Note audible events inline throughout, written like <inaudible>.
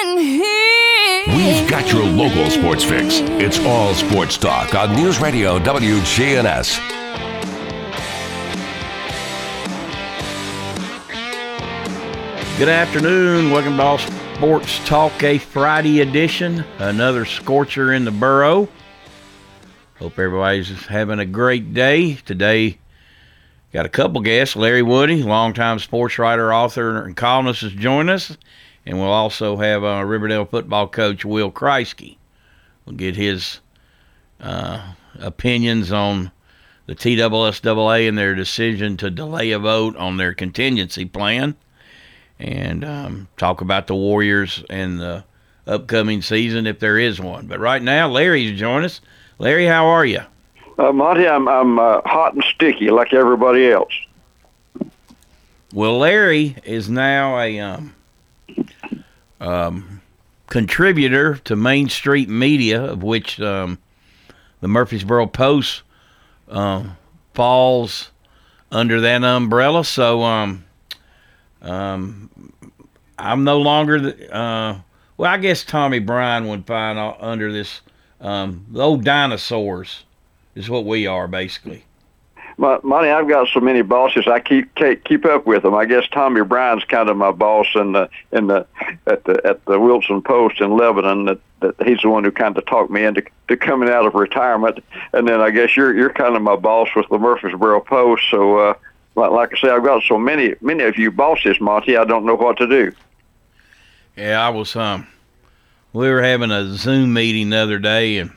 We've got your local sports fix. It's all sports talk on News Radio WGNS. Good afternoon. Welcome to All Sports Talk, a Friday edition. Another scorcher in the borough. Hope everybody's having a great day. Today, got a couple guests. Larry Woody, longtime sports writer, author, and columnist, is joining us. And we'll also have uh, Riverdale football coach Will Kreisky. We'll get his uh, opinions on the TSSAA and their decision to delay a vote on their contingency plan and um, talk about the Warriors and the upcoming season if there is one. But right now, Larry's joining us. Larry, how are you? Uh, Monty, I'm I'm uh, hot and sticky like everybody else. Well, Larry is now a um, um, contributor to Main Street Media, of which um, the Murfreesboro Post um, falls under that umbrella. So, um, um, I'm no longer the. Uh, well, I guess Tommy Bryan would find under this. Um, the old dinosaurs is what we are basically. My, Monty, I've got so many bosses. I keep keep, keep up with them. I guess Tommy Bryan's kind of my boss in the in the at the at the Wilson Post in Lebanon. That, that he's the one who kind of talked me into to coming out of retirement. And then I guess you're you're kind of my boss with the Murfreesboro Post. So. uh like, like I say, I've got so many many of you bosses, Monty. I don't know what to do. Yeah, I was um we were having a Zoom meeting the other day and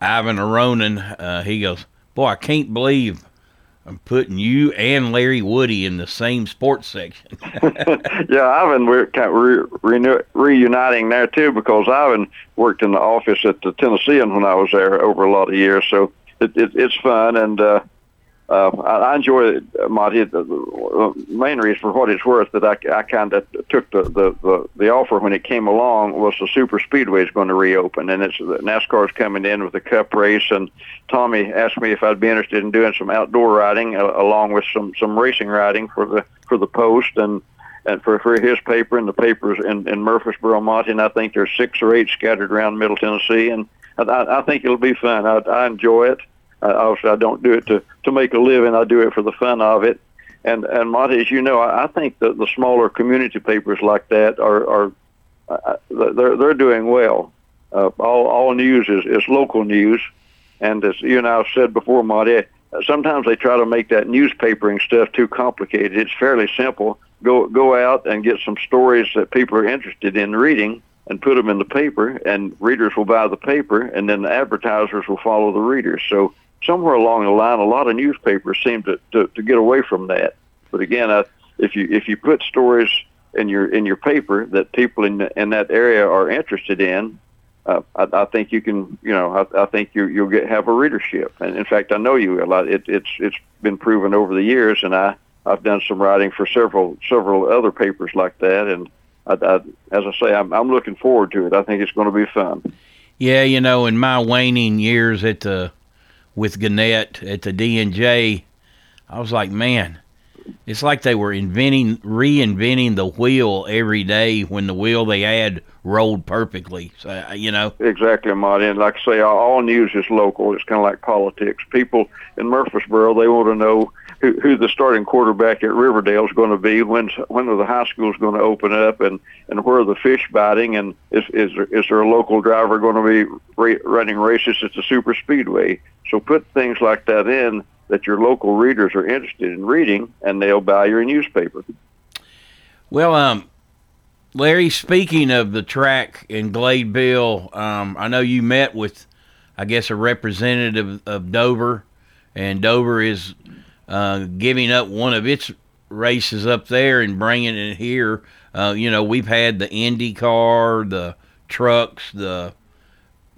Ivan Aronin, uh, he goes, Boy, I can't believe I'm putting you and Larry Woody in the same sports section. <laughs> <laughs> yeah, Ivan, we're kind of re- re- reuniting there too because Ivan worked in the office at the Tennessean when I was there over a lot of years. So it, it, it's fun and uh, uh, I, enjoy it, Monty. The, the main reason for what it's worth that I, I kind of took the, the, the, the offer when it came along was the super speedway is going to reopen, and it's NASCAR's coming in with the Cup race. And Tommy asked me if I'd be interested in doing some outdoor riding uh, along with some some racing riding for the for the Post and and for, for his paper and the papers in, in Murfreesboro, Monty. And I think there's six or eight scattered around Middle Tennessee, and I, I think it'll be fun. I, I enjoy it. Uh, obviously, I don't do it to, to make a living. I do it for the fun of it. And and Monty, as you know, I, I think that the smaller community papers like that are are uh, they're they're doing well. Uh, all all news is, is local news, and as you and I have said before, Monty, sometimes they try to make that newspapering stuff too complicated. It's fairly simple. Go go out and get some stories that people are interested in reading, and put them in the paper, and readers will buy the paper, and then the advertisers will follow the readers. So somewhere along the line, a lot of newspapers seem to, to, to get away from that. But again, I, if you if you put stories in your in your paper that people in in that area are interested in, uh, I, I think you can you know I, I think you you'll get have a readership. And in fact, I know you a lot. It, it's it's been proven over the years, and I I've done some writing for several several other papers like that, and I, I, as I say, I'm I'm looking forward to it. I think it's going to be fun. Yeah, you know, in my waning years at the with Gannett at the DNJ, I was like, man, it's like they were inventing, reinventing the wheel every day when the wheel they had rolled perfectly. So, you know. Exactly, Marty. And like I say, all news is local. It's kind of like politics. People in Murfreesboro, they want to know who, who the starting quarterback at Riverdale is going to be, when when the high schools going to open up, and and where are the fish biting, and is is there, is there a local driver going to be ra- running races at the super speedway? So put things like that in that your local readers are interested in reading, and they'll buy your newspaper. Well, um, Larry, speaking of the track in Gladeville, um, I know you met with, I guess, a representative of Dover, and Dover is uh, giving up one of its races up there and bringing it here. Uh, you know, we've had the Indy car, the trucks, the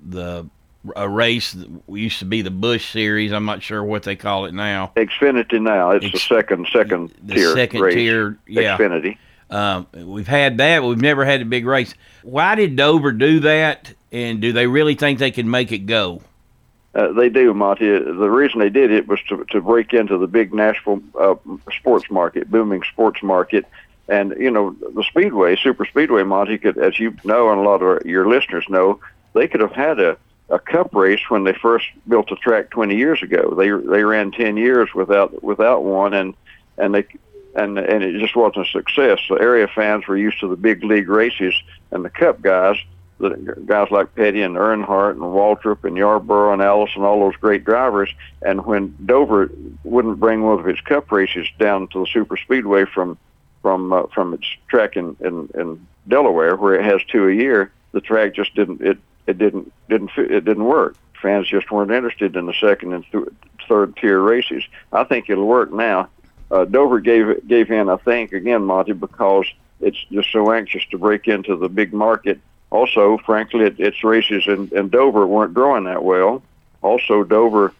the a race that used to be the Bush Series. I'm not sure what they call it now. Xfinity now. It's the second second the tier second race. tier, yeah. Xfinity. Um, we've had that, but we've never had a big race. Why did Dover do that? And do they really think they can make it go? Uh, they do, Monty. The reason they did it was to to break into the big Nashville uh, sports market, booming sports market, and you know the Speedway, Super Speedway, Monty could, as you know, and a lot of your listeners know, they could have had a a cup race when they first built the track 20 years ago. They they ran 10 years without without one, and and they and and it just wasn't a success. The area fans were used to the big league races, and the Cup guys, the guys like Petty and Earnhardt and Waltrip and Yarborough and Allison, all those great drivers. And when Dover wouldn't bring one of its Cup races down to the Super Speedway from from uh, from its track in, in in Delaware, where it has two a year, the track just didn't it it didn't didn't it didn't work. Fans just weren't interested in the second and th- third tier races. I think it'll work now uh, Dover gave gave in, I think, again, Monty, because it's just so anxious to break into the big market. Also, frankly, it, its races in, in Dover weren't growing that well. Also, Dover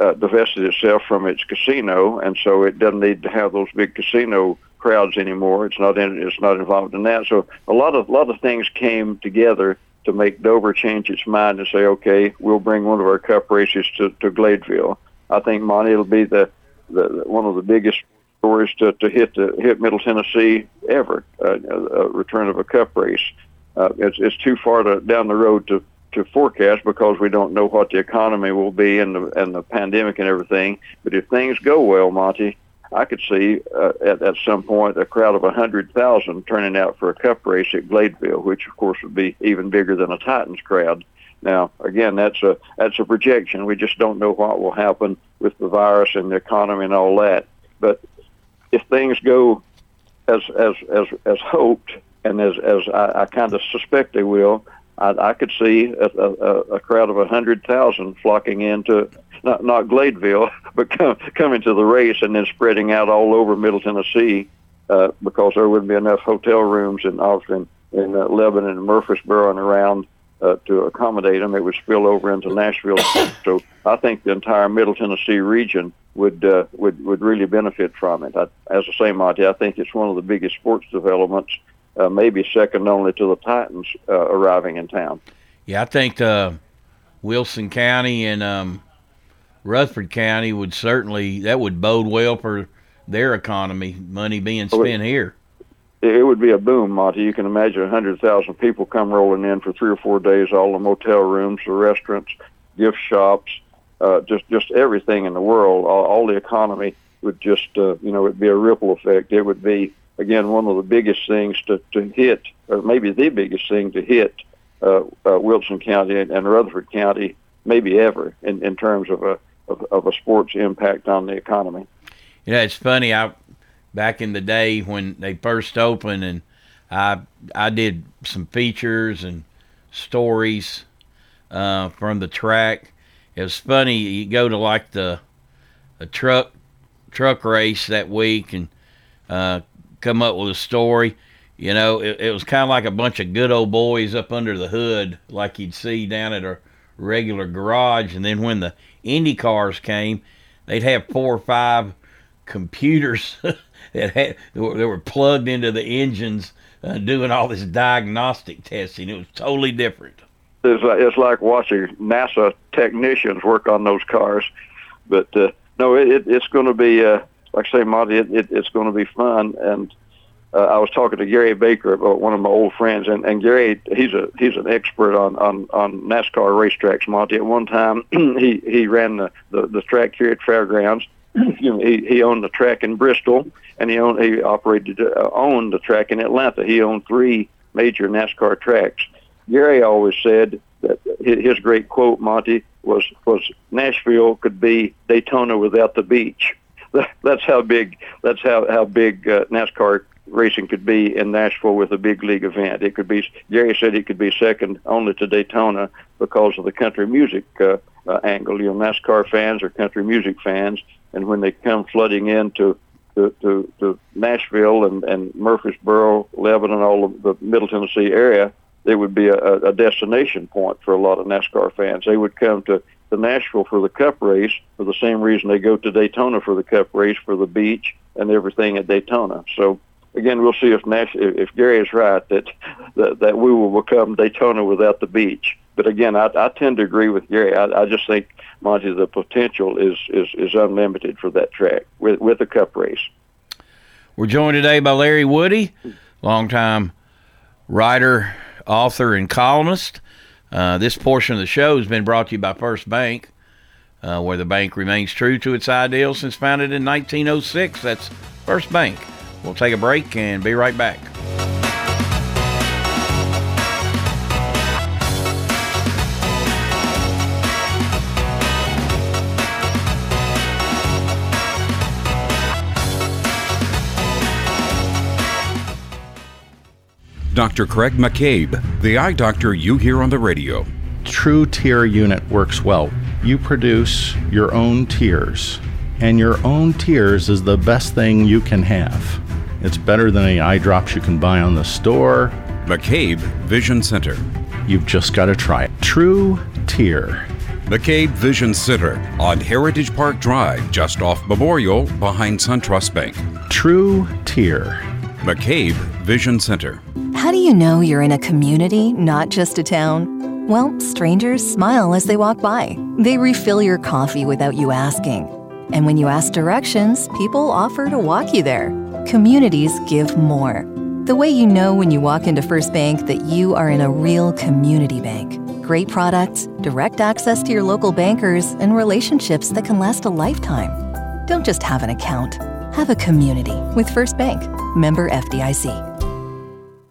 uh, divested itself from its casino, and so it doesn't need to have those big casino crowds anymore. It's not in, it's not involved in that. So a lot of lot of things came together to make Dover change its mind and say, okay, we'll bring one of our Cup races to, to Gladeville. I think Monty it'll be the, the one of the biggest stories to, to hit the, hit Middle Tennessee ever. Uh, a return of a Cup race. Uh, it's it's too far to, down the road to to forecast because we don't know what the economy will be and the and the pandemic and everything. But if things go well, Monty, I could see uh, at at some point a crowd of a hundred thousand turning out for a Cup race at Gladeville, which of course would be even bigger than a Titans crowd. Now, again, that's a that's a projection. We just don't know what will happen with the virus and the economy and all that. But if things go as as as as hoped and as as I, I kind of suspect they will, I, I could see a, a, a crowd of a hundred thousand flocking into not not Gladeville, <laughs> but come, coming to the race and then spreading out all over Middle Tennessee uh, because there wouldn't be enough hotel rooms in Austin, in uh, Lebanon, and Murfreesboro and around uh, to accommodate them. It would spill over into Nashville. so I think the entire Middle Tennessee region would uh, would would really benefit from it. I, as I say, Monty, I think it's one of the biggest sports developments, uh, maybe second only to the Titans uh, arriving in town. Yeah, I think uh, Wilson County and um, Rutherford County would certainly that would bode well for their economy, money being spent here. It would be a boom, Monty. You can imagine a hundred thousand people come rolling in for three or four days. All the motel rooms, the restaurants, gift shops, uh, just just everything in the world, all, all the economy would just uh, you know it'd be a ripple effect. It would be again one of the biggest things to to hit, or maybe the biggest thing to hit uh, uh, Wilson County and, Rutherford County, maybe ever in, in terms of a of, of a sports impact on the economy. You know, it's funny. I back in the day when they first opened, and I I did some features and stories uh, from the track it was funny. You go to like the a truck truck race that week and uh, come up with a story. You know, it, it was kind of like a bunch of good old boys up under the hood, like you'd see down at a regular garage. And then when the Indy cars came, they'd have four or five computers <laughs> that had that were, plugged into the engines, uh, doing all this diagnostic testing. It was totally different it's like, it's like watching NASA technicians work on those cars. But uh, no, it, it's going to be uh, like I say, Monty. It, it, it's going to be fun. And uh, I was talking to Gary Baker, one of my old friends, and, and Gary he's a he's an expert on on on NASCAR racetracks. Monty, at one time <clears throat> he he ran the, the the track here at Fairgrounds, <clears throat> he, he owned the track in Bristol, and he owned he operated uh, owned the track in Atlanta. He owned three major NASCAR tracks. Gary always said that his great quote, Monty, was was Nashville could be Daytona without the beach. <laughs> That's how big. That's how how big uh, NASCAR racing could be in Nashville with a big league event. It could be. Gary said it could be second only to Daytona because of the country music uh, uh, angle. You know, NASCAR fans are country music fans, and when they come flooding into to, to, to Nashville and, and Murfreesboro, Lebanon, all of the Middle Tennessee area, it would be a, a destination point for a lot of NASCAR fans. They would come to, to Nashville for the Cup race for the same reason they go to Daytona for the Cup race for the beach and everything at Daytona. So again, we'll see if Nash if, Gary is right that, that that we will become Daytona without the beach. But again, I, I tend to agree with Gary. I, I just think Monty, the potential is, is is unlimited for that track with with the Cup race. We're joined today by Larry Woody, longtime writer, author, and columnist. Uh, this portion of the show has been brought to you by First Bank, uh, where the bank remains true to its ideals since founded in 1906. That's First Bank. We'll take a break and be right back. Dr. Craig McCabe, the eye doctor you hear on the radio. True Tear Unit works well. You produce your own tears, and your own tears is the best thing you can have. It's better than any eye drops you can buy on the store. McCabe Vision Center. You've just got to try it. True Tear. McCabe Vision Center on Heritage Park Drive, just off Memorial, behind SunTrust Bank. True Tear. McCabe Vision Center. How do you know you're in a community, not just a town? Well, strangers smile as they walk by. They refill your coffee without you asking. And when you ask directions, people offer to walk you there. Communities give more. The way you know when you walk into First Bank that you are in a real community bank. Great products, direct access to your local bankers, and relationships that can last a lifetime. Don't just have an account, have a community with First Bank. Member FDIC.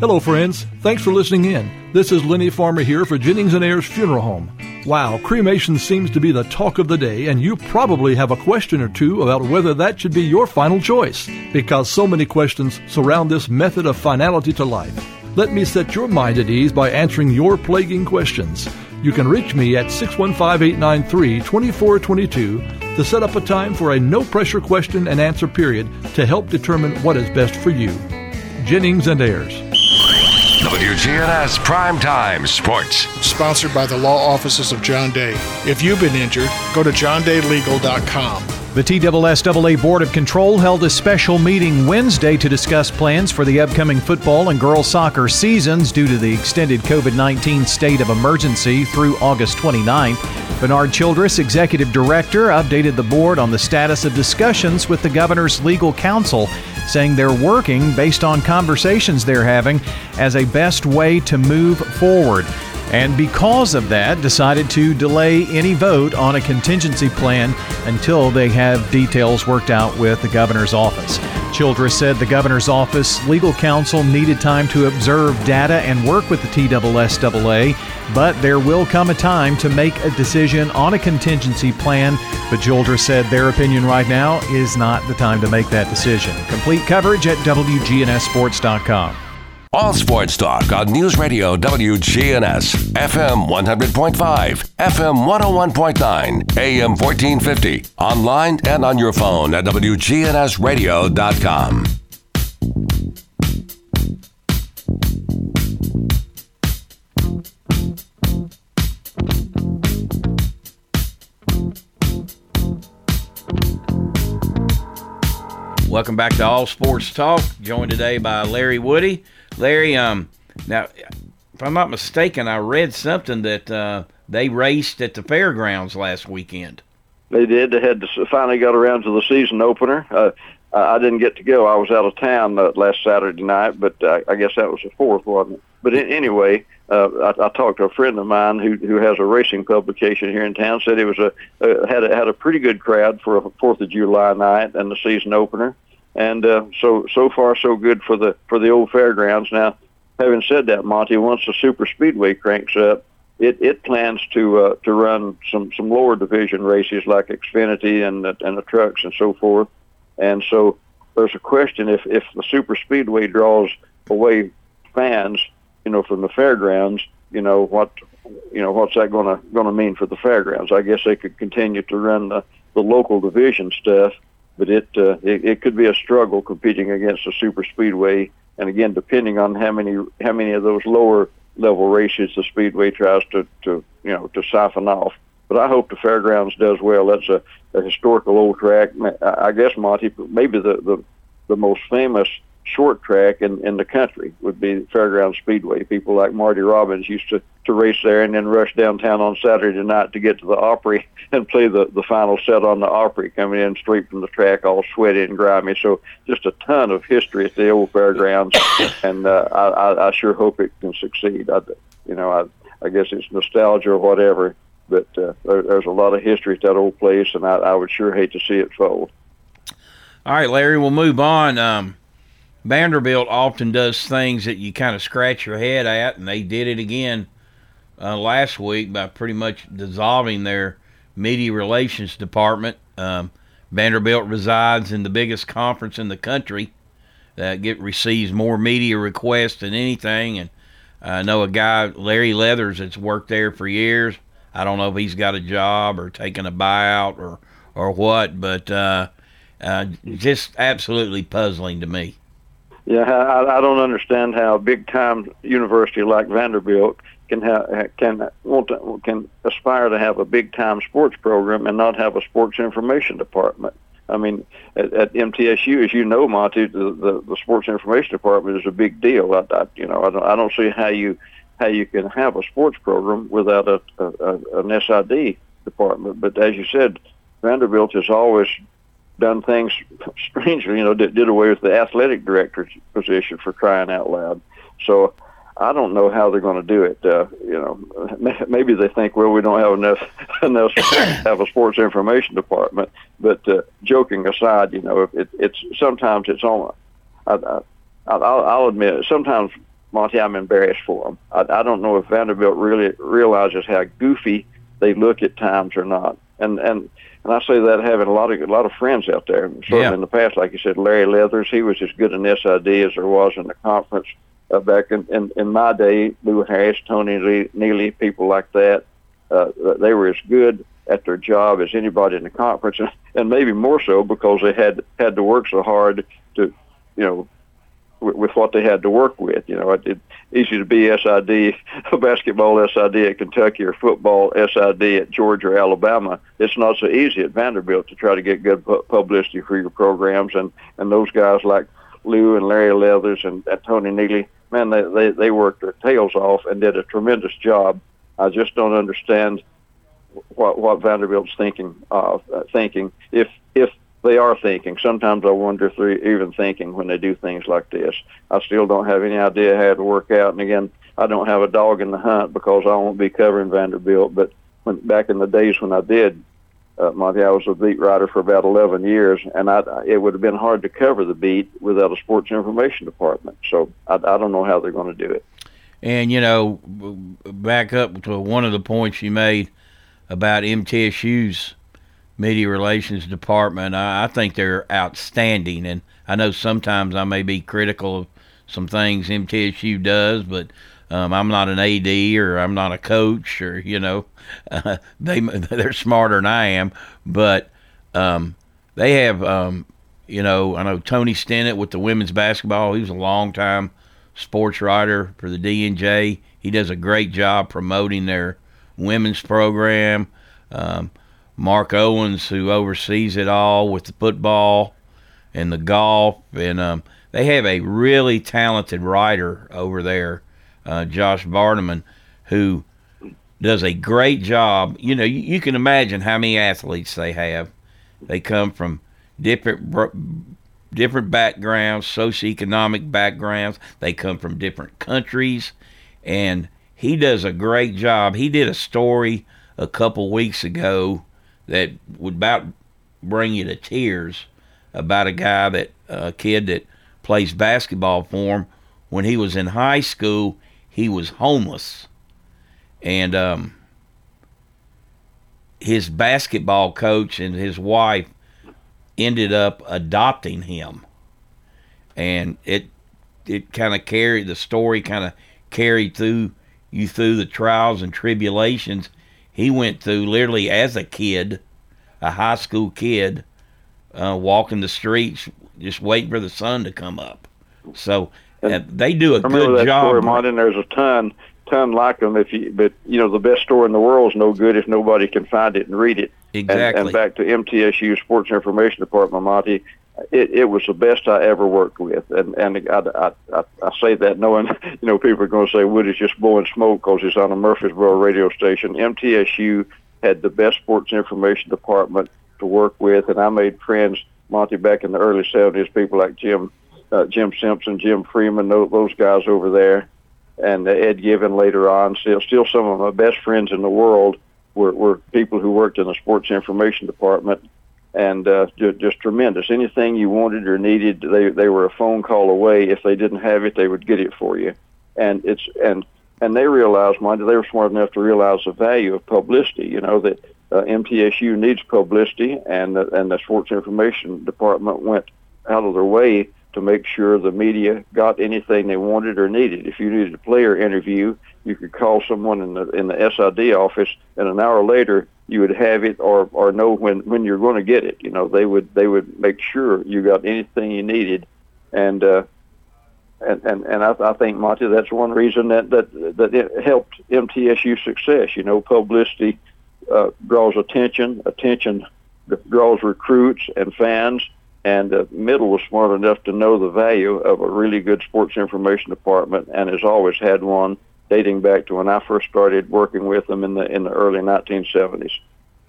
Hello, friends. Thanks for listening in. This is Lenny Farmer here for Jennings and Ayers Funeral Home. Wow, cremation seems to be the talk of the day, and you probably have a question or two about whether that should be your final choice, because so many questions surround this method of finality to life. Let me set your mind at ease by answering your plaguing questions. You can reach me at 615 893 2422 to set up a time for a no pressure question and answer period to help determine what is best for you. Jennings and Ayers. WGNS Primetime Sports. Sponsored by the law offices of John Day. If you've been injured, go to johndaylegal.com. The TSSAA Board of Control held a special meeting Wednesday to discuss plans for the upcoming football and girls soccer seasons due to the extended COVID 19 state of emergency through August 29th. Bernard Childress, Executive Director, updated the board on the status of discussions with the governor's legal counsel, saying they're working based on conversations they're having as a best way to move forward and because of that, decided to delay any vote on a contingency plan until they have details worked out with the governor's office. Childress said the governor's office legal counsel needed time to observe data and work with the TSSAA, but there will come a time to make a decision on a contingency plan. But Childress said their opinion right now is not the time to make that decision. Complete coverage at WGNSSports.com. All sports talk on News Radio WGNS, FM 100.5, FM 101.9, AM 1450, online and on your phone at WGNSradio.com. Welcome back to All Sports Talk. Joined today by Larry Woody. Larry, um, now, if I'm not mistaken, I read something that uh, they raced at the fairgrounds last weekend. They did. They had to, finally got around to the season opener. Uh, I didn't get to go. I was out of town uh, last Saturday night, but uh, I guess that was the fourth, it? But in, anyway, uh, I, I talked to a friend of mine who who has a racing publication here in town. Said it was a uh, had a, had a pretty good crowd for a Fourth of July night and the season opener, and uh, so so far so good for the for the old fairgrounds. Now, having said that, Monty, once the super speedway cranks up, it it plans to uh, to run some some lower division races like Xfinity and the, and the trucks and so forth, and so there's a question if if the super speedway draws away fans you know, from the fairgrounds, you know, what, you know, what's that going to going to mean for the fairgrounds? I guess they could continue to run the, the local division stuff, but it, uh, it it could be a struggle competing against the super speedway. And again, depending on how many how many of those lower level races the speedway tries to to you know to siphon off. But I hope the fairgrounds does well. That's a, a historical old track. I guess Monty, maybe the the the most famous short track in, in the country would be Fairground Speedway. People like Marty Robbins used to, to race there and then rush downtown on Saturday night to get to the Opry <laughs> and play the, the final set on the Opry coming in straight from the track all sweaty and grimy. So just a ton of history at the old fairgrounds <coughs> and uh, I, I, I sure hope it can succeed. I, you know, I, I guess it's nostalgia or whatever, but uh, there, there's a lot of history at that old place and I, I would sure hate to see it fold. All right, Larry, we'll move on. Um, Vanderbilt often does things that you kind of scratch your head at, and they did it again uh, last week by pretty much dissolving their media relations department. Um, Vanderbilt resides in the biggest conference in the country that get receives more media requests than anything, and I know a guy, Larry Leathers, that's worked there for years. I don't know if he's got a job or taking a buyout or or what, but uh, uh, just absolutely puzzling to me. Yeah, I, I don't understand how a big time university like Vanderbilt can have can want to, can aspire to have a big time sports program and not have a sports information department. I mean, at, at MTSU, as you know, Monty, the, the, the sports information department is a big deal. I, I you know I don't I don't see how you how you can have a sports program without a, a, a an SID department. But as you said, Vanderbilt has always done things strangely, you know, did, did away with the athletic director's position for crying out loud. So I don't know how they're going to do it. Uh, you know, <laughs> maybe they think, well, we don't have enough <laughs> enough <coughs> have a sports information department. But uh, joking aside, you know, it, it's sometimes it's on. I, I, I'll, I'll admit, sometimes Monty, I'm embarrassed for them. I, I don't know if Vanderbilt really realizes how goofy they look at times or not. And and and I say that having a lot of a lot of friends out there. Certainly yeah. in the past, like you said, Larry Leathers, he was as good an SID as there was in the conference uh, back in, in in my day. Lou Harris, Tony Lee, Neely, people like that, uh, they were as good at their job as anybody in the conference, and, <laughs> and maybe more so because they had had to work so hard to, you know, with, with what they had to work with. You know, it, it easy to be SID, <laughs> a basketball SID at Kentucky or football SID at Georgia or Alabama. It's not so easy at Vanderbilt to try to get good publicity for your programs. And, and those guys like Lou and Larry Leathers and, and Tony Neely, man, they, they, they worked their tails off and did a tremendous job. I just don't understand what, what Vanderbilt's thinking of, uh, thinking. If, if they are thinking. Sometimes I wonder if they're even thinking when they do things like this. I still don't have any idea how will work out. And again, I don't have a dog in the hunt because I won't be covering Vanderbilt. But when back in the days when I did, uh, Monty, I was a beat writer for about 11 years, and I, it would have been hard to cover the beat without a sports information department. So I, I don't know how they're going to do it. And you know, back up to one of the points you made about MTSU's media relations department. I, I think they're outstanding, and I know sometimes I may be critical of some things MTSU does, but um, I'm not an AD or I'm not a coach or you know, uh, <laughs> they <laughs> they're smarter than I am, but um, they have um, you know I know Tony Stennett with the women's basketball. He was a long time sports writer for the DNJ. He does a great job promoting their women's program. Um, Mark Owens, who oversees it all with the football, and the golf, and um, they have a really talented writer over there, uh, Josh Bartman, who does a great job. You know, you, you, can imagine how many athletes they have. They come from different different backgrounds, socioeconomic backgrounds. They come from different countries, and he does a great job. He did a story a couple weeks ago that would about bring you to tears about a guy that a kid that plays basketball for him. When he was in high school, he was homeless, and um, his basketball coach and his wife ended up adopting him, and it it kind of carried the story kind of carried through you through the trials and tribulations he went through literally as a kid, a high school kid, uh, walking the streets, just waiting for the sun to come up. So uh, they do a good that job. Story, Martin. There's a ton, ton like them. If you, but you know, the best story in the world is no good if nobody can find it and read it. Exactly. And, and back to MTSU Sports Information Department, Monty. It, it was the best I ever worked with, and and I, I, I, I say that knowing <laughs> you know people are going to say Woody's just blowing smoke because he's on a Murfreesboro radio station. MTSU had the best sports information department to work with, and I made friends, Monty, back in the early '70s. People like Jim uh, Jim Simpson, Jim Freeman, those, those guys over there, and Ed Given later on. Still, still some of my best friends in the world were, were people who worked in the sports information department and uh, just, tremendous. Anything you wanted or needed, they they were a phone call away. If they didn't have it, they would get it for you. And it's and and they realized, mind they were smart enough to realize the value of publicity. You know that uh, MTSU needs publicity, and the, and the sports information department went out of their way to make sure the media got anything they wanted or needed. If you needed a player interview, you could call someone in the in the SID office, and an hour later you would have it or or know when when you're going to get it. You know, they would they would make sure you got anything you needed, and uh, and and and I, I think Monty, that's one reason that that that it helped MTSU success. You know, publicity uh, draws attention, attention draws recruits and fans. And uh, Middle was smart enough to know the value of a really good sports information department, and has always had one dating back to when I first started working with them in the in the early 1970s,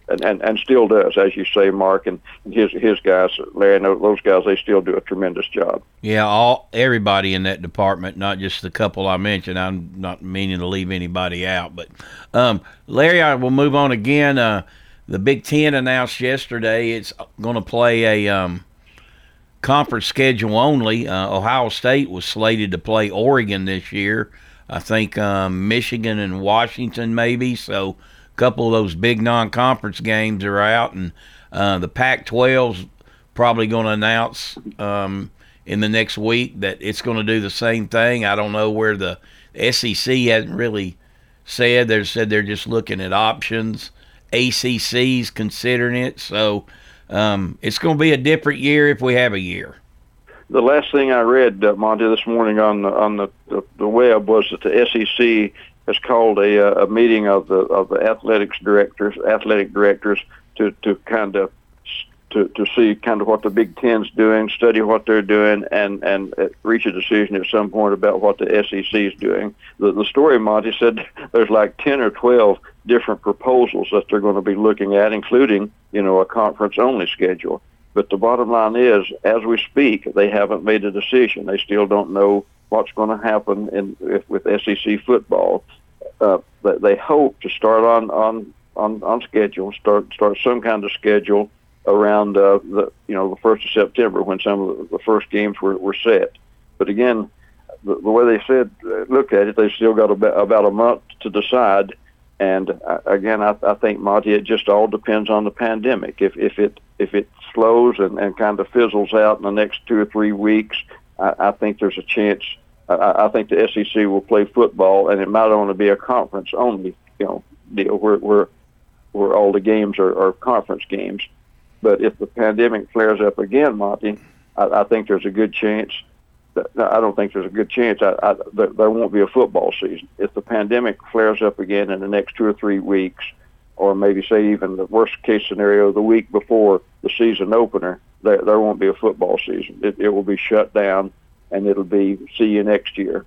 and and, and still does, as you say, Mark and his his guys, Larry, those guys, they still do a tremendous job. Yeah, all everybody in that department, not just the couple I mentioned. I'm not meaning to leave anybody out, but um, Larry, I will move on again. Uh, the Big Ten announced yesterday it's going to play a um, conference schedule only. Uh, Ohio State was slated to play Oregon this year. I think um, Michigan and Washington maybe. So a couple of those big non-conference games are out, and uh, the Pac-12's probably going to announce um, in the next week that it's going to do the same thing. I don't know where the SEC hasn't really said. They said they're just looking at options. ACC's considering it, so um, it's going to be a different year if we have a year the last thing I read, uh, Monty, this morning on the, on the, the, the web was that the SEC has called a, uh, a meeting of the of the athletics directors, athletic directors, to to kind of to, to see kind of what the Big Ten's doing, study what they're doing, and and uh, reach a decision at some point about what the SEC is doing. The, the story, Monty said, <laughs> there's like ten or twelve different proposals that they're going to be looking at, including you know a conference only schedule. But the bottom line is, as we speak, they haven't made a decision. They still don't know what's going to happen in if, with SEC football. Uh, they hope to start on on on, on schedule, start start some kind of schedule around uh, the you know the first of September when some of the, first games were, were set. But again, the, the way they said look at it, they still got about, about a month to decide. And uh, again, I, I think Monty, it just all depends on the pandemic. If if it if it slows and, and kind of fizzles out in the next two or three weeks, I, I think there's a chance. I, I think the SEC will play football, and it might only be a conference only, you know, deal where where where all the games are, are conference games. But if the pandemic flares up again, Monty, I, I think there's a good chance. I don't think there's a good chance I, I, that there won't be a football season. If the pandemic flares up again in the next two or three weeks, or maybe say even the worst case scenario the week before the season opener, there, there won't be a football season. It, it will be shut down, and it'll be see you next year.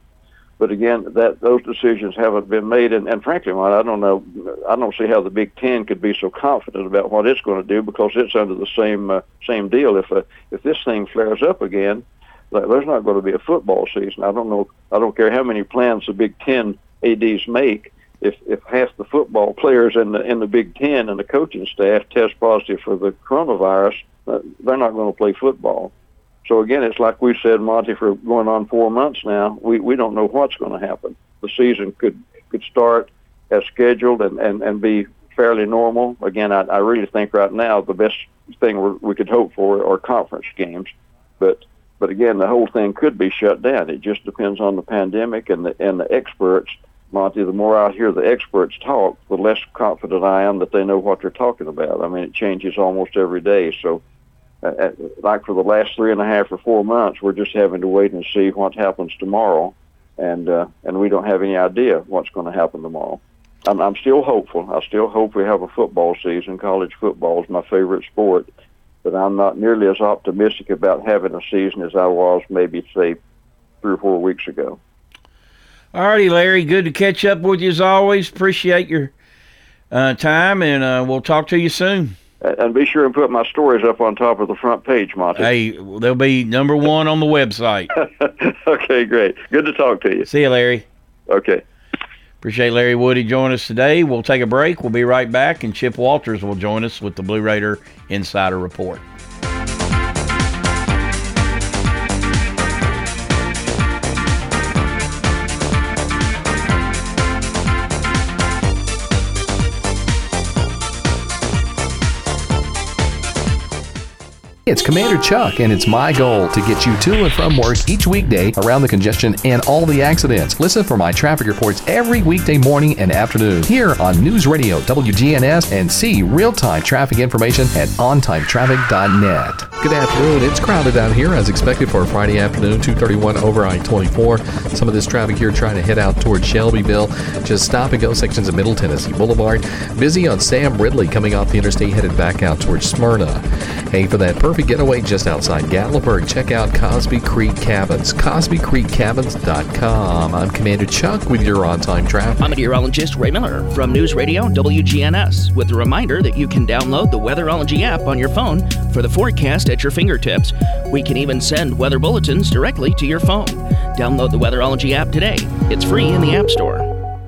But again, that those decisions haven't been made, and, and frankly, I don't know. I don't see how the Big Ten could be so confident about what it's going to do because it's under the same uh, same deal. If uh, if this thing flares up again, there's not going to be a football season. I don't know. I don't care how many plans the Big Ten ads make. If if half the football players in the in the Big Ten and the coaching staff test positive for the coronavirus, uh, they're not going to play football. So again, it's like we said, Monty, for going on four months now. We we don't know what's going to happen. The season could could start as scheduled and and and be fairly normal. Again, I, I really think right now the best thing we we could hope for are conference games, but but again, the whole thing could be shut down. It just depends on the pandemic and the and the experts. Monty, the more I hear the experts talk, the less confident I am that they know what they're talking about. I mean, it changes almost every day. So uh, like for the last three and a half or four months, we're just having to wait and see what happens tomorrow, and uh, and we don't have any idea what's going to happen tomorrow. I'm, I'm still hopeful. I still hope we have a football season. College football is my favorite sport, but I'm not nearly as optimistic about having a season as I was maybe say three or four weeks ago. All righty, Larry. Good to catch up with you as always. Appreciate your uh, time, and uh, we'll talk to you soon. And be sure and put my stories up on top of the front page, Monty. Hey, they'll be number one on the website. <laughs> okay, great. Good to talk to you. See you, Larry. Okay. Appreciate Larry Woody joining us today. We'll take a break. We'll be right back, and Chip Walters will join us with the Blue Raider Insider Report. It's Commander Chuck, and it's my goal to get you to and from work each weekday around the congestion and all the accidents. Listen for my traffic reports every weekday morning and afternoon here on News Radio WGNS and see real time traffic information at ontimetraffic.net. Good afternoon. It's crowded out here as expected for a Friday afternoon, 231 over I 24. Some of this traffic here trying to head out towards Shelbyville. Just stop and go sections of Middle Tennessee Boulevard. Busy on Sam Ridley coming off the interstate headed back out towards Smyrna. Hey, for that perfect getaway just outside Gatlinburg, check out Cosby Creek Cabins. CosbyCreekCabins.com. I'm Commander Chuck with your on time traffic. I'm meteorologist Ray Miller from News Radio WGNS with a reminder that you can download the Weatherology app on your phone for the forecast at your fingertips. We can even send weather bulletins directly to your phone. Download the Weatherology app today. It's free in the App Store.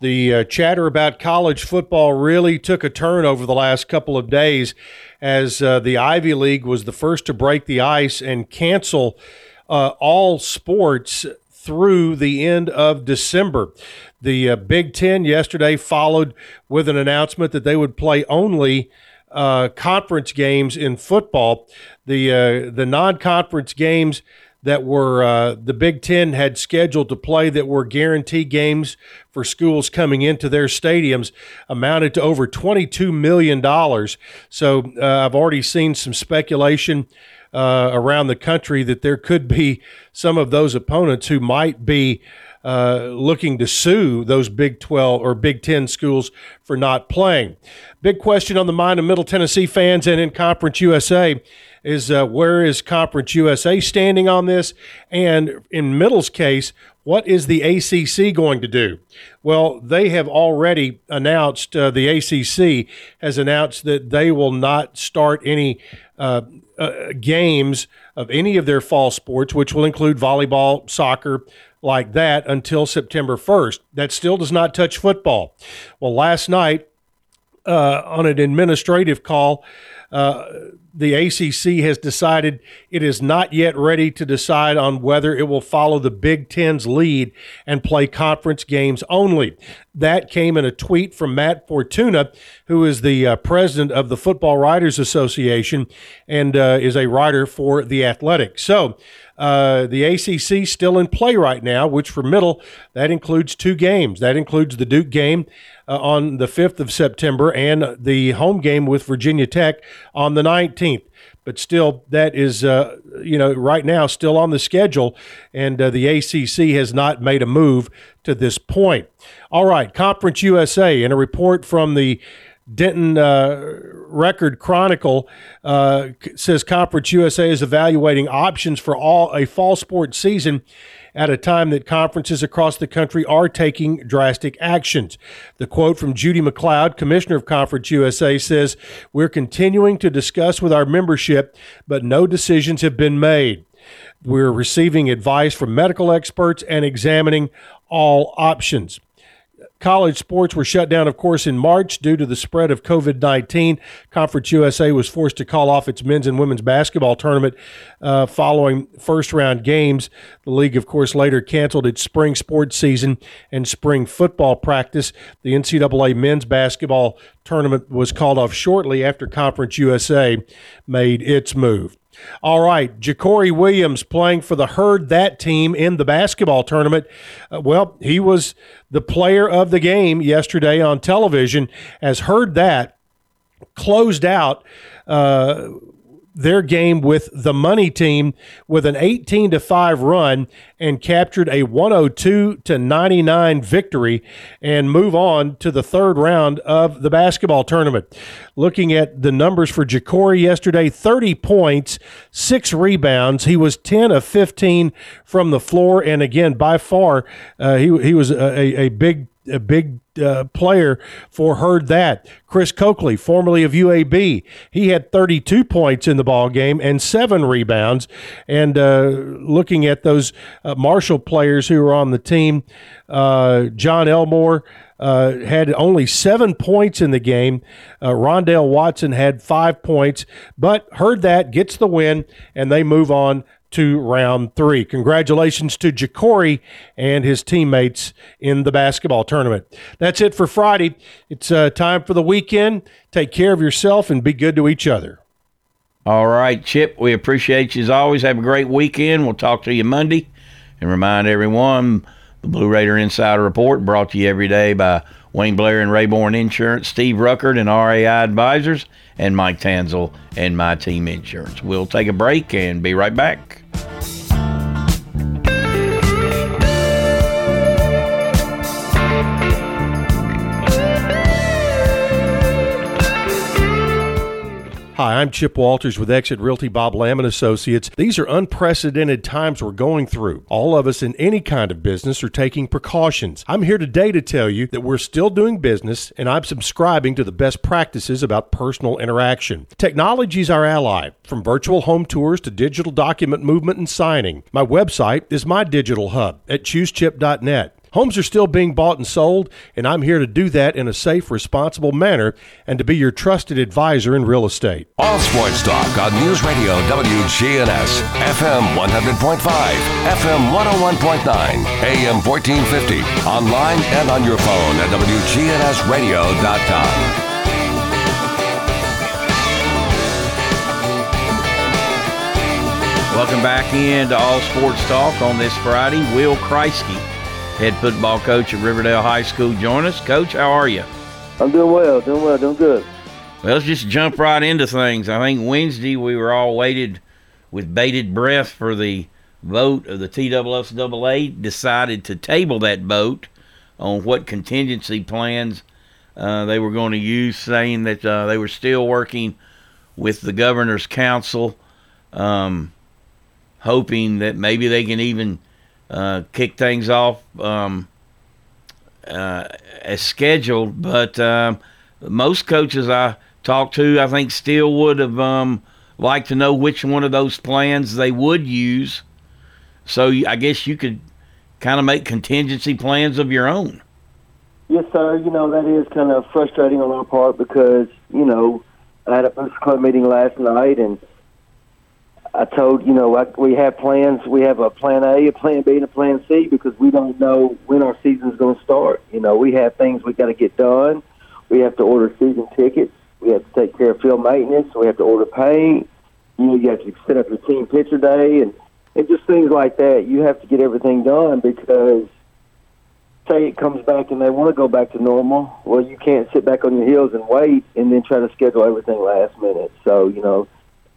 the uh, chatter about college football really took a turn over the last couple of days as uh, the Ivy League was the first to break the ice and cancel uh, all sports through the end of December. The uh, Big Ten yesterday followed with an announcement that they would play only uh, conference games in football. The uh, the non-conference games that were uh, the Big Ten had scheduled to play that were guarantee games for schools coming into their stadiums amounted to over $22 million. So uh, I've already seen some speculation uh, around the country that there could be some of those opponents who might be uh, looking to sue those Big 12 or Big 10 schools for not playing. Big question on the mind of Middle Tennessee fans and in Conference USA is uh, where is Conference USA standing on this? And in Middle's case, what is the ACC going to do? Well, they have already announced, uh, the ACC has announced that they will not start any uh, uh, games of any of their fall sports, which will include volleyball, soccer, like that until September 1st. That still does not touch football. Well, last night, uh, on an administrative call, uh, the ACC has decided it is not yet ready to decide on whether it will follow the Big Ten's lead and play conference games only. That came in a tweet from Matt Fortuna, who is the uh, president of the Football Writers Association and uh, is a writer for The Athletic. So, uh, the ACC still in play right now, which for middle, that includes two games. That includes the Duke game uh, on the 5th of September and the home game with Virginia Tech on the 19th. But still, that is, uh, you know, right now still on the schedule, and uh, the ACC has not made a move to this point. All right, Conference USA, in a report from the Denton uh, Record Chronicle uh, says Conference USA is evaluating options for all a fall sports season at a time that conferences across the country are taking drastic actions. The quote from Judy MacLeod, Commissioner of Conference USA, says, We're continuing to discuss with our membership, but no decisions have been made. We're receiving advice from medical experts and examining all options. College sports were shut down, of course, in March due to the spread of COVID 19. Conference USA was forced to call off its men's and women's basketball tournament uh, following first round games. The league, of course, later canceled its spring sports season and spring football practice. The NCAA men's basketball tournament was called off shortly after Conference USA made its move. All right, Ja'Cory Williams playing for the Herd That team in the basketball tournament. Uh, well, he was the player of the game yesterday on television as Herd That closed out uh, their game with the money team with an 18 to 5 run and captured a 102 to 99 victory and move on to the third round of the basketball tournament. Looking at the numbers for Ja'Cory yesterday 30 points, six rebounds. He was 10 of 15 from the floor. And again, by far, uh, he, he was a, a big a big uh, player for Herd That. Chris Cokley, formerly of UAB, he had 32 points in the ball game and seven rebounds. And uh, looking at those uh, Marshall players who were on the team, uh, Jon Elmore. Uh, had only seven points in the game. Uh, Rondell Watson had five points, but Heard That gets the win, and they move on to round three. Congratulations to Ja'Cory and his teammates in the basketball tournament. That's it for Friday. It's uh, time for the weekend. Take care of yourself and be good to each other. All right, Chip, we appreciate you as always. Have a great weekend. We'll talk to you Monday. And remind everyone the Blue Raider Insider Report brought to you every day by Wayne Blair and Rayborn Insurance, Steve Ruckert and RAI Advisors, and Mike Tanzel and My Team Insurance. We'll take a break and be right back. Hi, I'm Chip Walters with Exit Realty Bob Lamb and Associates. These are unprecedented times we're going through. All of us in any kind of business are taking precautions. I'm here today to tell you that we're still doing business and I'm subscribing to the best practices about personal interaction. Technology is our ally, from virtual home tours to digital document movement and signing. My website is my digital hub at choosechip.net. Homes are still being bought and sold, and I'm here to do that in a safe, responsible manner and to be your trusted advisor in real estate. All sports talk on News Radio WGNS, FM 100.5, FM 101.9, AM 1450, online and on your phone at WGNSradio.com. Welcome back in to All Sports Talk on this Friday. Will Kreisky, head football coach at Riverdale High School, join us. Coach, how are you? I'm doing well, doing well, doing good. Well, let's just jump right into things. I think Wednesday we were all waited with bated breath for the vote of the TSSAA. Decided to table that vote on what contingency plans uh, they were going to use, saying that uh, they were still working with the governor's council. Um, hoping that maybe they can even uh, kick things off um, uh, as scheduled. But um, most coaches I talked to, I think, still would have um, liked to know which one of those plans they would use. So I guess you could kind of make contingency plans of your own. Yes, sir. You know, that is kind of frustrating on our part because, you know, I had a club meeting last night and I told you know I, we have plans. We have a plan A, a plan B, and a plan C because we don't know when our season is going to start. You know, we have things we got to get done. We have to order season tickets. We have to take care of field maintenance. We have to order paint. You know, you have to set up your team picture day and and just things like that. You have to get everything done because say it comes back and they want to go back to normal. Well, you can't sit back on your heels and wait and then try to schedule everything last minute. So you know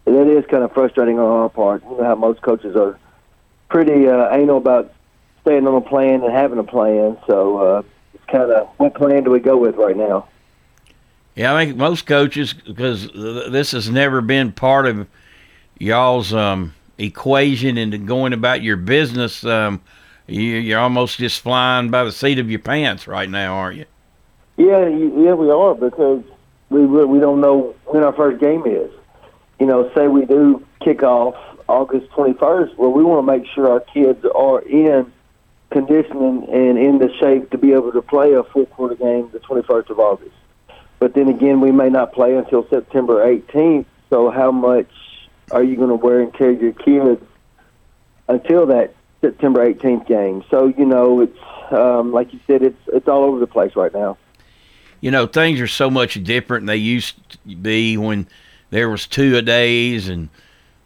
that is kind of frustrating on our part. You know how most coaches are pretty uh, anal about staying on a plan and having a plan. So uh, it's kind of what plan do we go with right now? Yeah, I think most coaches, because this has never been part of y'all's um, equation into going about your business. Um, you, you're almost just flying by the seat of your pants right now, aren't you? Yeah, yeah, we are because we we don't know when our first game is you know, say we do kick off August 21st, well, we want to make sure our kids are in conditioning and in the shape to be able to play a full quarter game the 21st of August. But then again, we may not play until September 18th. So how much are you going to wear and tear your kids until that September 18th game? So you know, it's um, like you said, it's it's all over the place right now. You know, things are so much different than they used to be when there was two a days, and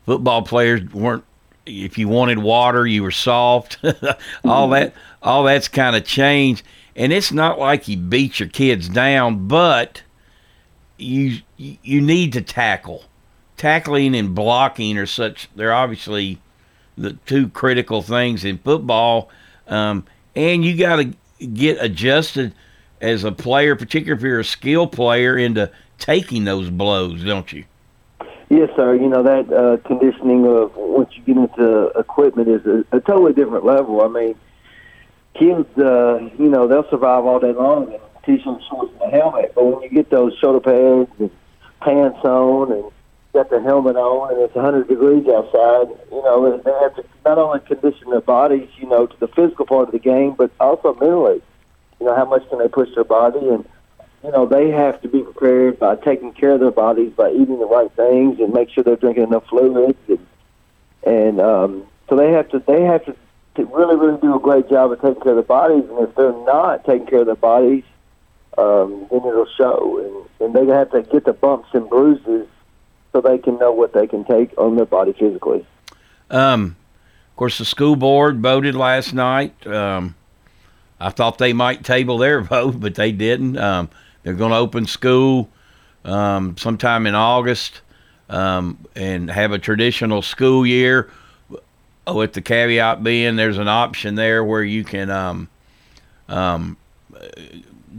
football players weren't. If you wanted water, you were soft. <laughs> all that, all that's kind of changed, and it's not like you beat your kids down, but you you need to tackle. Tackling and blocking are such. They're obviously the two critical things in football, um, and you got to get adjusted as a player, particularly if you're a skill player, into taking those blows, don't you? Yes, sir. You know that uh, conditioning of once you get into equipment is a, a totally different level. I mean, kids, uh, you know, they'll survive all day long in t-shirt, shorts, and a helmet. But when you get those shoulder pads and pants on, and got the helmet on, and it's 100 degrees outside, you know, they have to not only condition their bodies, you know, to the physical part of the game, but also mentally. You know, how much can they push their body and you know, they have to be prepared by taking care of their bodies, by eating the right things, and make sure they're drinking enough fluids, and, and um, so they have to they have to, to really really do a great job of taking care of their bodies. And if they're not taking care of their bodies, um, then it'll show, and, and they have to get the bumps and bruises so they can know what they can take on their body physically. Um, of course, the school board voted last night. Um, I thought they might table their <laughs> vote, but they didn't. Um, they're going to open school um, sometime in August um, and have a traditional school year. With the caveat being, there's an option there where you can um, um,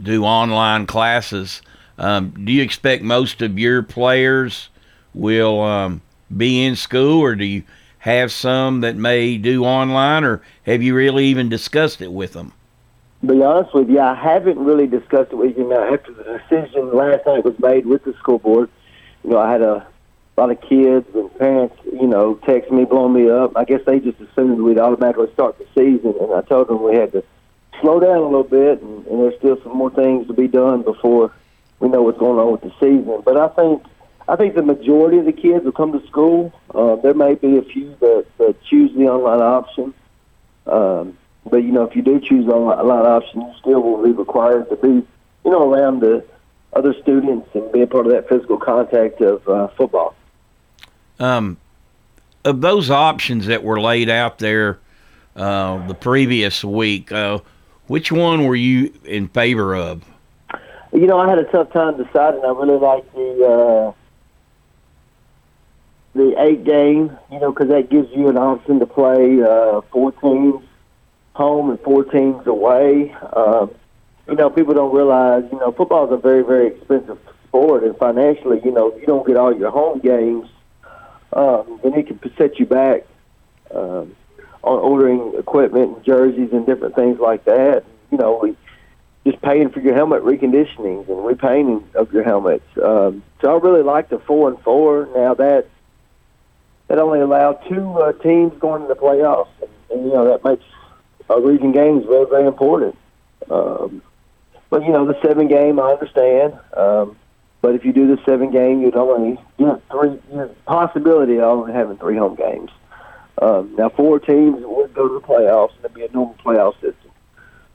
do online classes. Um, do you expect most of your players will um, be in school, or do you have some that may do online, or have you really even discussed it with them? Be honest with you, I haven't really discussed it with you now. After the decision last night was made with the school board, you know, I had a lot of kids and parents, you know, text me, blowing me up. I guess they just assumed we'd automatically start the season, and I told them we had to slow down a little bit, and, and there's still some more things to be done before we know what's going on with the season. But I think I think the majority of the kids will come to school. Uh, there may be a few that, that choose the online option. Um, but you know, if you do choose a lot of options, you still will be required to be, you know, around the other students and be a part of that physical contact of uh, football. Um, of those options that were laid out there uh, the previous week, uh, which one were you in favor of? You know, I had a tough time deciding. I really like the uh, the eight game. You know, because that gives you an option to play uh, four teams home and four teams away. Um, you know, people don't realize, you know, football is a very, very expensive sport, and financially, you know, if you don't get all your home games, um, then it can set you back um, on ordering equipment and jerseys and different things like that. You know, we, just paying for your helmet reconditionings and repainting of your helmets. Um, so I really like the four and four. Now that that only allowed two uh, teams going to the playoffs, and, and you know that makes a region game is very, very important. Um, but you know, the seven game, I understand. Um, but if you do the seven game, you'd only get three you possibility of only having three home games. Um, now, four teams would go to the playoffs, and it'd be a normal playoff system.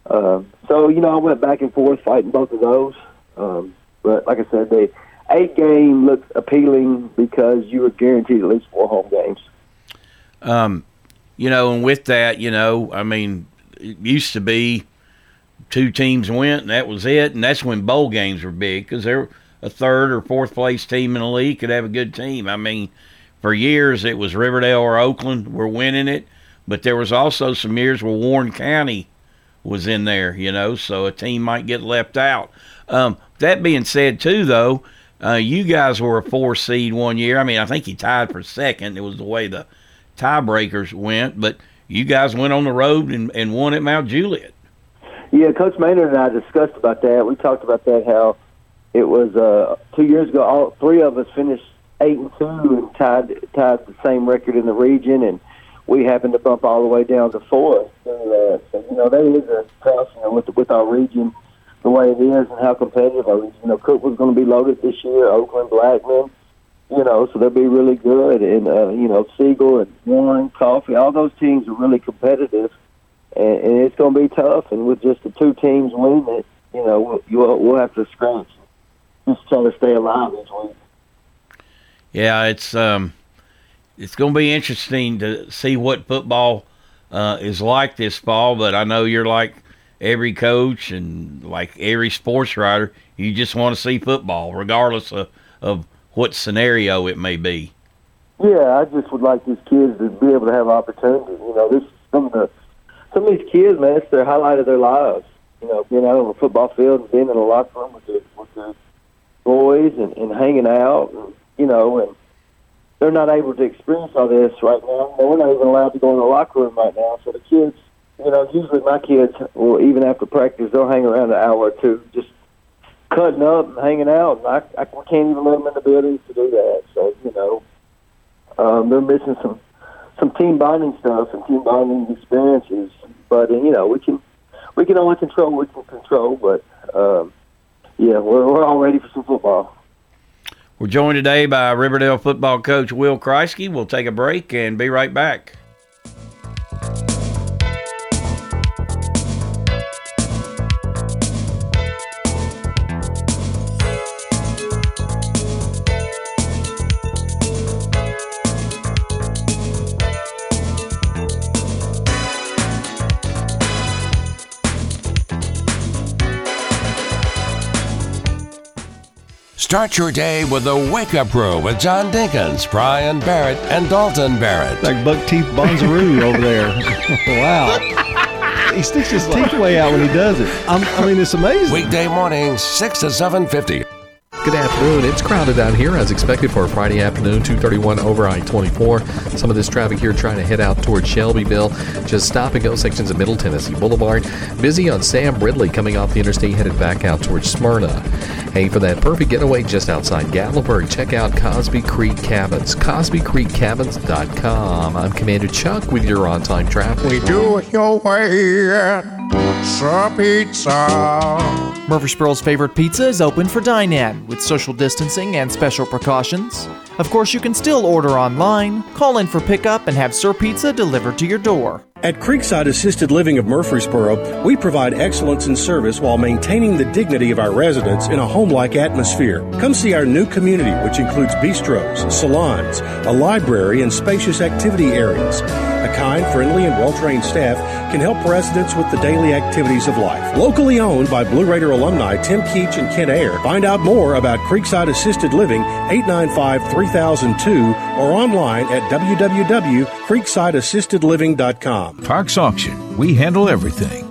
Um, so you know, I went back and forth fighting both of those. Um, but like I said, the eight game looks appealing because you were guaranteed at least four home games. Um, you know, and with that, you know, I mean, it used to be two teams went and that was it, and that's when bowl games were big because they're a third or fourth place team in the league could have a good team. I mean, for years it was Riverdale or Oakland were winning it, but there was also some years where Warren County was in there, you know, so a team might get left out. Um, that being said, too, though, uh, you guys were a four seed one year. I mean, I think you tied for second. It was the way the tiebreakers went, but you guys went on the road and, and won at Mount Juliet. Yeah, Coach Maynard and I discussed about that. We talked about that how it was uh, two years ago. All three of us finished eight and two and tied tied the same record in the region, and we happened to bump all the way down to fourth. So, uh, so you know, that is a tough, you know, with with our region the way it is and how competitive our region. You know, Cook was going to be loaded this year. Oakland, Blackman you know, so they'll be really good. And uh, you know, Siegel and Warren, Coffee, all those teams are really competitive, and, and it's going to be tough. And with just the two teams winning it, you know, we'll, we'll have to scratch, just try to stay alive this week. Yeah, it's um, it's going to be interesting to see what football uh, is like this fall. But I know you're like every coach and like every sports writer. You just want to see football, regardless of, of what scenario it may be. Yeah, I just would like these kids to be able to have opportunity. You know, this some of the some of these kids, man, it's their highlight of their lives. You know, being out on the football field and being in the locker room with the with the boys and, and hanging out, and you know, and they're not able to experience all this right now. They're not even allowed to go in the locker room right now. So the kids, you know, usually my kids, will even after practice, they'll hang around an hour or two, just cutting up and hanging out. And I, I can't even let them in the buildings to do that. So you know, um, they're missing some some team bonding stuff and team bonding experiences. But you know, we can we can only control what we can control. But um, yeah, we're we're all ready for some football. We're joined today by Riverdale football coach Will Kreisky. We'll take a break and be right back. Start your day with the Wake Up Crew with John Dinkins, Brian Barrett, and Dalton Barrett. Like buck teeth bonzaroo <laughs> over there. wow. He sticks his teeth way out when he does it. I'm, i mean, it's amazing. Weekday mornings, 6 to 7.50. Good afternoon. It's crowded out here as expected for a Friday afternoon, 231 over I-24. Some of this traffic here trying to head out towards Shelbyville. Just stop and go sections of Middle Tennessee Boulevard. Busy on Sam Ridley coming off the interstate headed back out towards Smyrna. Hey, for that perfect getaway just outside Gatlinburg, check out Cosby Creek Cabins. CosbyCreekCabins.com. I'm Commander Chuck with your on-time traffic. We do it your way at Sir Pizza. Murfreesboro's favorite pizza is open for dine-in with social distancing and special precautions. Of course, you can still order online, call in for pickup, and have Sir Pizza delivered to your door. At Creekside Assisted Living of Murfreesboro, we provide excellence in service while maintaining the dignity of our residents in a home like atmosphere. Come see our new community, which includes bistros, salons, a library, and spacious activity areas. A kind, friendly, and well trained staff can help residents with the daily activities of life. Locally owned by Blue Raider alumni Tim Keach and Ken Ayer. Find out more about Creekside Assisted Living 895 3002 or online at www.creeksideassistedliving.com. Parks Auction. We handle everything.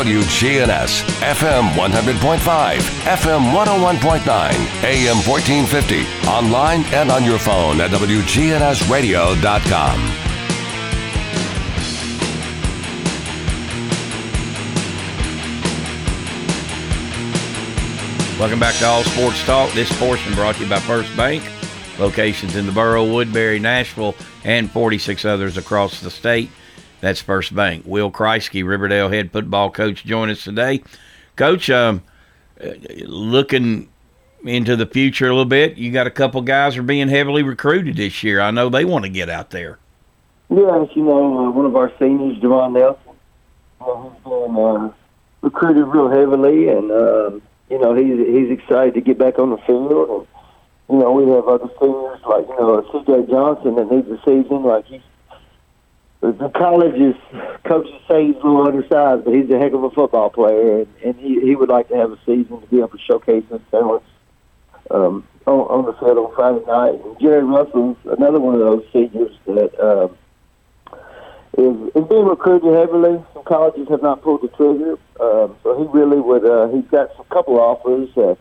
WGNS, FM 100.5, FM 101.9, AM 1450, online and on your phone at WGNSradio.com. Welcome back to All Sports Talk. This portion brought to you by First Bank. Locations in the borough, Woodbury, Nashville, and 46 others across the state. That's First Bank. Will Kreisky, Riverdale head football coach, join us today. Coach, um, uh, looking into the future a little bit, you got a couple guys are being heavily recruited this year. I know they want to get out there. Yes, you know, uh, one of our seniors, Devon Nelson, know, he's been uh, recruited real heavily, and um, you know he's he's excited to get back on the field. And you know we have other seniors like you know C.J. Johnson that needs a season. Like he's the college is coaches say he's a little undersized, but he's a heck of a football player, and, and he he would like to have a season to be able to showcase his talents um, on, on the field on Friday night. And Jerry Russell's another one of those seniors that. Um, is, is being recruited heavily. Some colleges have not pulled the trigger, um, so he really would. Uh, he's got some couple offers, uh,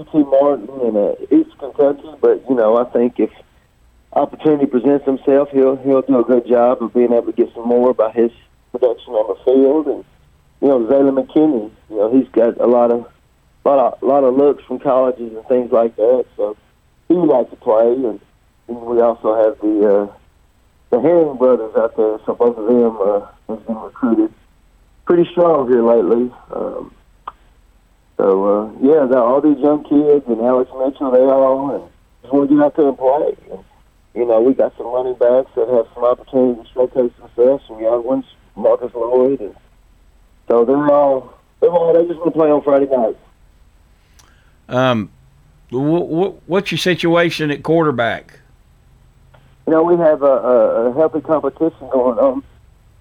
UT Martin and uh, East Kentucky. But you know, I think if opportunity presents himself, he'll he'll do a good job of being able to get some more by his production on the field. And you know, Zaylen McKinney, you know, he's got a lot of lot of lot of looks from colleges and things like that. So he would like to play, and, and we also have the. Uh, the Herring brothers out there, so both of them uh, have been recruited pretty strong here lately. Um, so uh, yeah, all these young kids and Alex Mitchell, they all and just want to get out there and play. And, you know, we got some running backs that have some opportunity to showcase themselves. Some young ones, Marcus Lloyd, and so they're all they're all they just want to play on Friday night. Um, wh- wh- what's your situation at quarterback? you know, we have a, a, a healthy competition going on.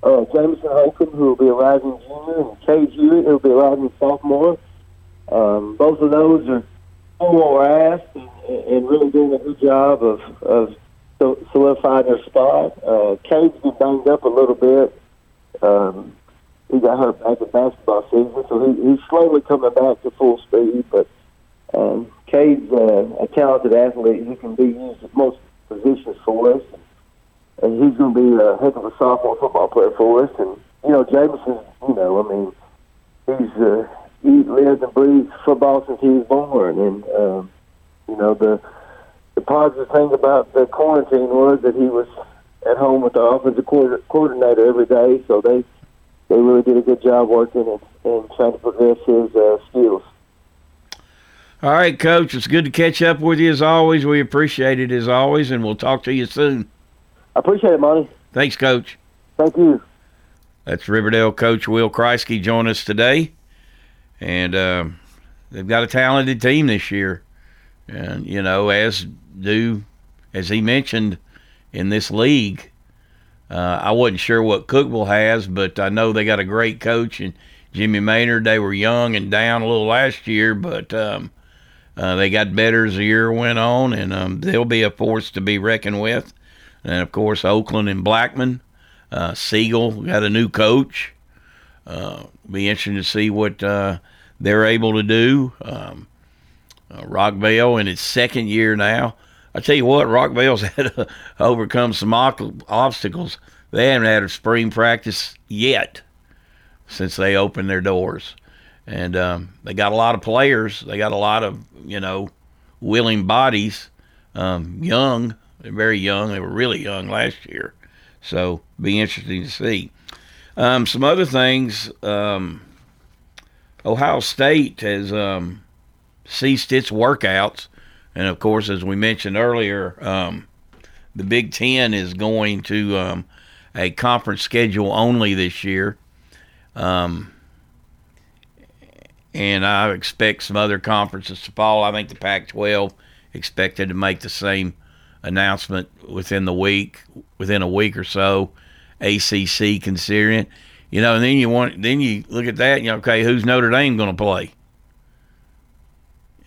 Uh, Jameson Holcomb, who will be a rising junior, and Cade Hewitt, who will be a rising sophomore. Um, both of those are we're asked and, and really doing a good job of, of solidifying their spot. Uh, Cade's been banged up a little bit. Um, he got hurt back in basketball season, so he, he's slowly coming back to full speed. But um, Cade's uh, a talented athlete who can be used at most positions for us. And he's going to be a heck of a sophomore football player for us. And, you know, Jameson, you know, I mean, he's uh, he lived and breathed football since he was born. And, um, you know, the the positive thing about the quarantine was that he was at home with the offensive co- coordinator every day. So they they really did a good job working and, and trying to progress his uh, skills. All right, Coach. It's good to catch up with you as always. We appreciate it as always, and we'll talk to you soon. I appreciate it, Monty. Thanks, Coach. Thank you. That's Riverdale coach Will Kreisky join us today, and uh, they've got a talented team this year. and you know, as do as he mentioned in this league. Uh, I wasn't sure what Cookeville has, but I know they got a great coach and Jimmy Maynard. They were young and down a little last year, but um, uh, they got better as the year went on, and um, they'll be a force to be reckoned with. And of course, Oakland and Blackman. Uh, Siegel got a new coach. Uh, be interesting to see what uh, they're able to do. Um, uh, Rockvale in its second year now. I tell you what, Rockvale's <laughs> had to overcome some obstacles. They haven't had a spring practice yet since they opened their doors, and um, they got a lot of players. They got a lot of you know willing bodies, um, young. They're very young. They were really young last year, so be interesting to see. Um, some other things. Um, Ohio State has um, ceased its workouts and of course, as we mentioned earlier, um, the Big Ten is going to um, a conference schedule only this year. Um, and I expect some other conferences to follow. I think the Pac 12 expected to make the same announcement within the week, within a week or so. ACC considering, you know, and then you want, then you look at that, you know, okay, who's Notre Dame going to play?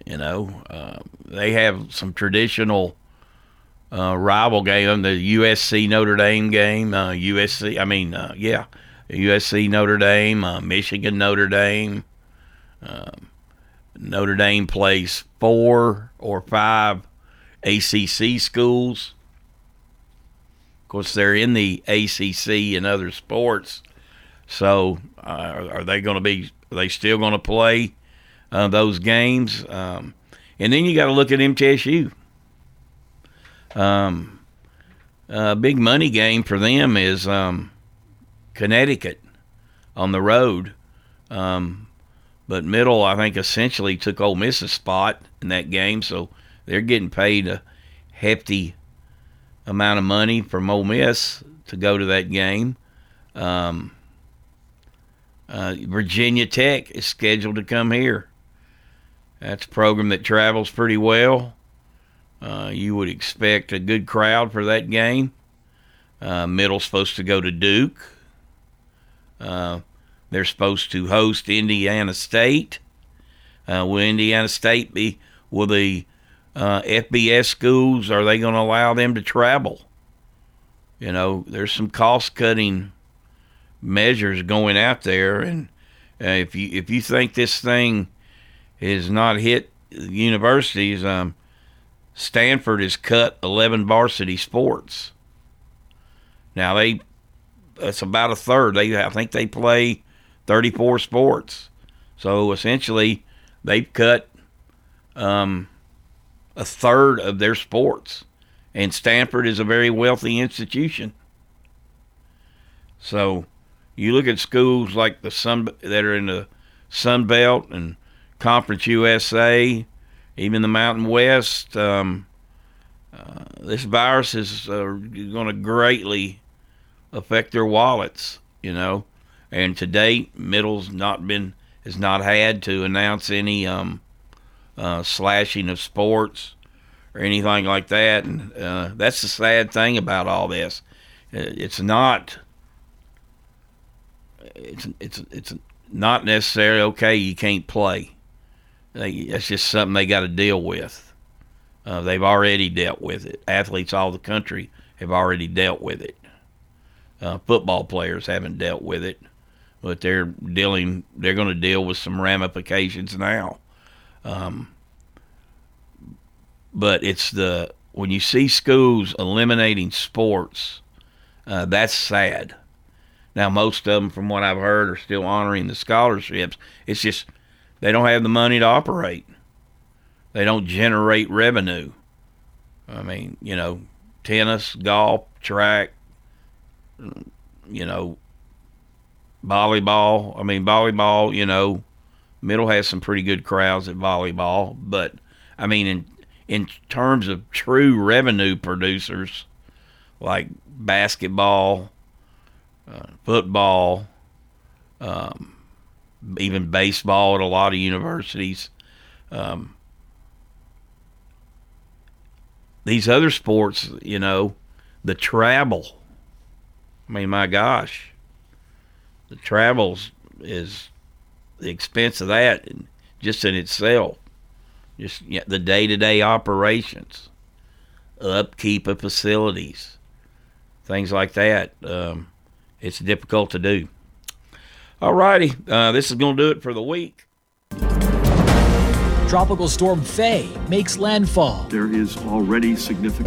You know, uh, they have some traditional uh, rival game, the USC Notre Dame game. Uh, USC, I mean, uh, yeah, USC Notre Dame, uh, Michigan Notre Dame. Um, Notre Dame plays four or five ACC schools. Of course, they're in the ACC and other sports. So, uh, are they going to be? Are they still going to play uh, those games. Um, and then you got to look at MTSU. Um, a big money game for them is um, Connecticut on the road. Um, but Middle, I think, essentially took Ole Miss's spot in that game, so they're getting paid a hefty amount of money from Ole Miss to go to that game. Um, uh, Virginia Tech is scheduled to come here. That's a program that travels pretty well. Uh, you would expect a good crowd for that game. Uh, Middle's supposed to go to Duke. Uh, they're supposed to host Indiana State. Uh, will Indiana State be? Will the uh, FBS schools? Are they going to allow them to travel? You know, there's some cost-cutting measures going out there, and uh, if you if you think this thing is not hit universities. Um, Stanford has cut 11 varsity sports. Now they, it's about a third. They, I think they play 34 sports. So essentially, they've cut um, a third of their sports. And Stanford is a very wealthy institution. So you look at schools like the Sun that are in the Sun Belt and Conference USA, even the Mountain West. Um, uh, this virus is uh, going to greatly affect their wallets, you know. And to date, Middle's not been has not had to announce any um, uh, slashing of sports or anything like that. And uh, that's the sad thing about all this. It's not. It's it's it's not necessarily okay. You can't play. They, that's just something they got to deal with. Uh, they've already dealt with it. Athletes all the country have already dealt with it. Uh, football players haven't dealt with it, but they're dealing. They're going to deal with some ramifications now. Um, but it's the when you see schools eliminating sports, uh, that's sad. Now, most of them, from what I've heard, are still honoring the scholarships. It's just they don't have the money to operate. They don't generate revenue. I mean, you know, tennis, golf, track, you know, volleyball. I mean, volleyball, you know, Middle has some pretty good crowds at volleyball, but I mean, in in terms of true revenue producers like basketball, uh, football, um, even baseball at a lot of universities. Um, these other sports, you know, the travel. I mean, my gosh, the travels is the expense of that just in itself. Just yeah, the day to day operations, upkeep of facilities, things like that. Um, it's difficult to do. All righty, uh, this is going to do it for the week. Tropical storm Fay makes landfall. There is already significant.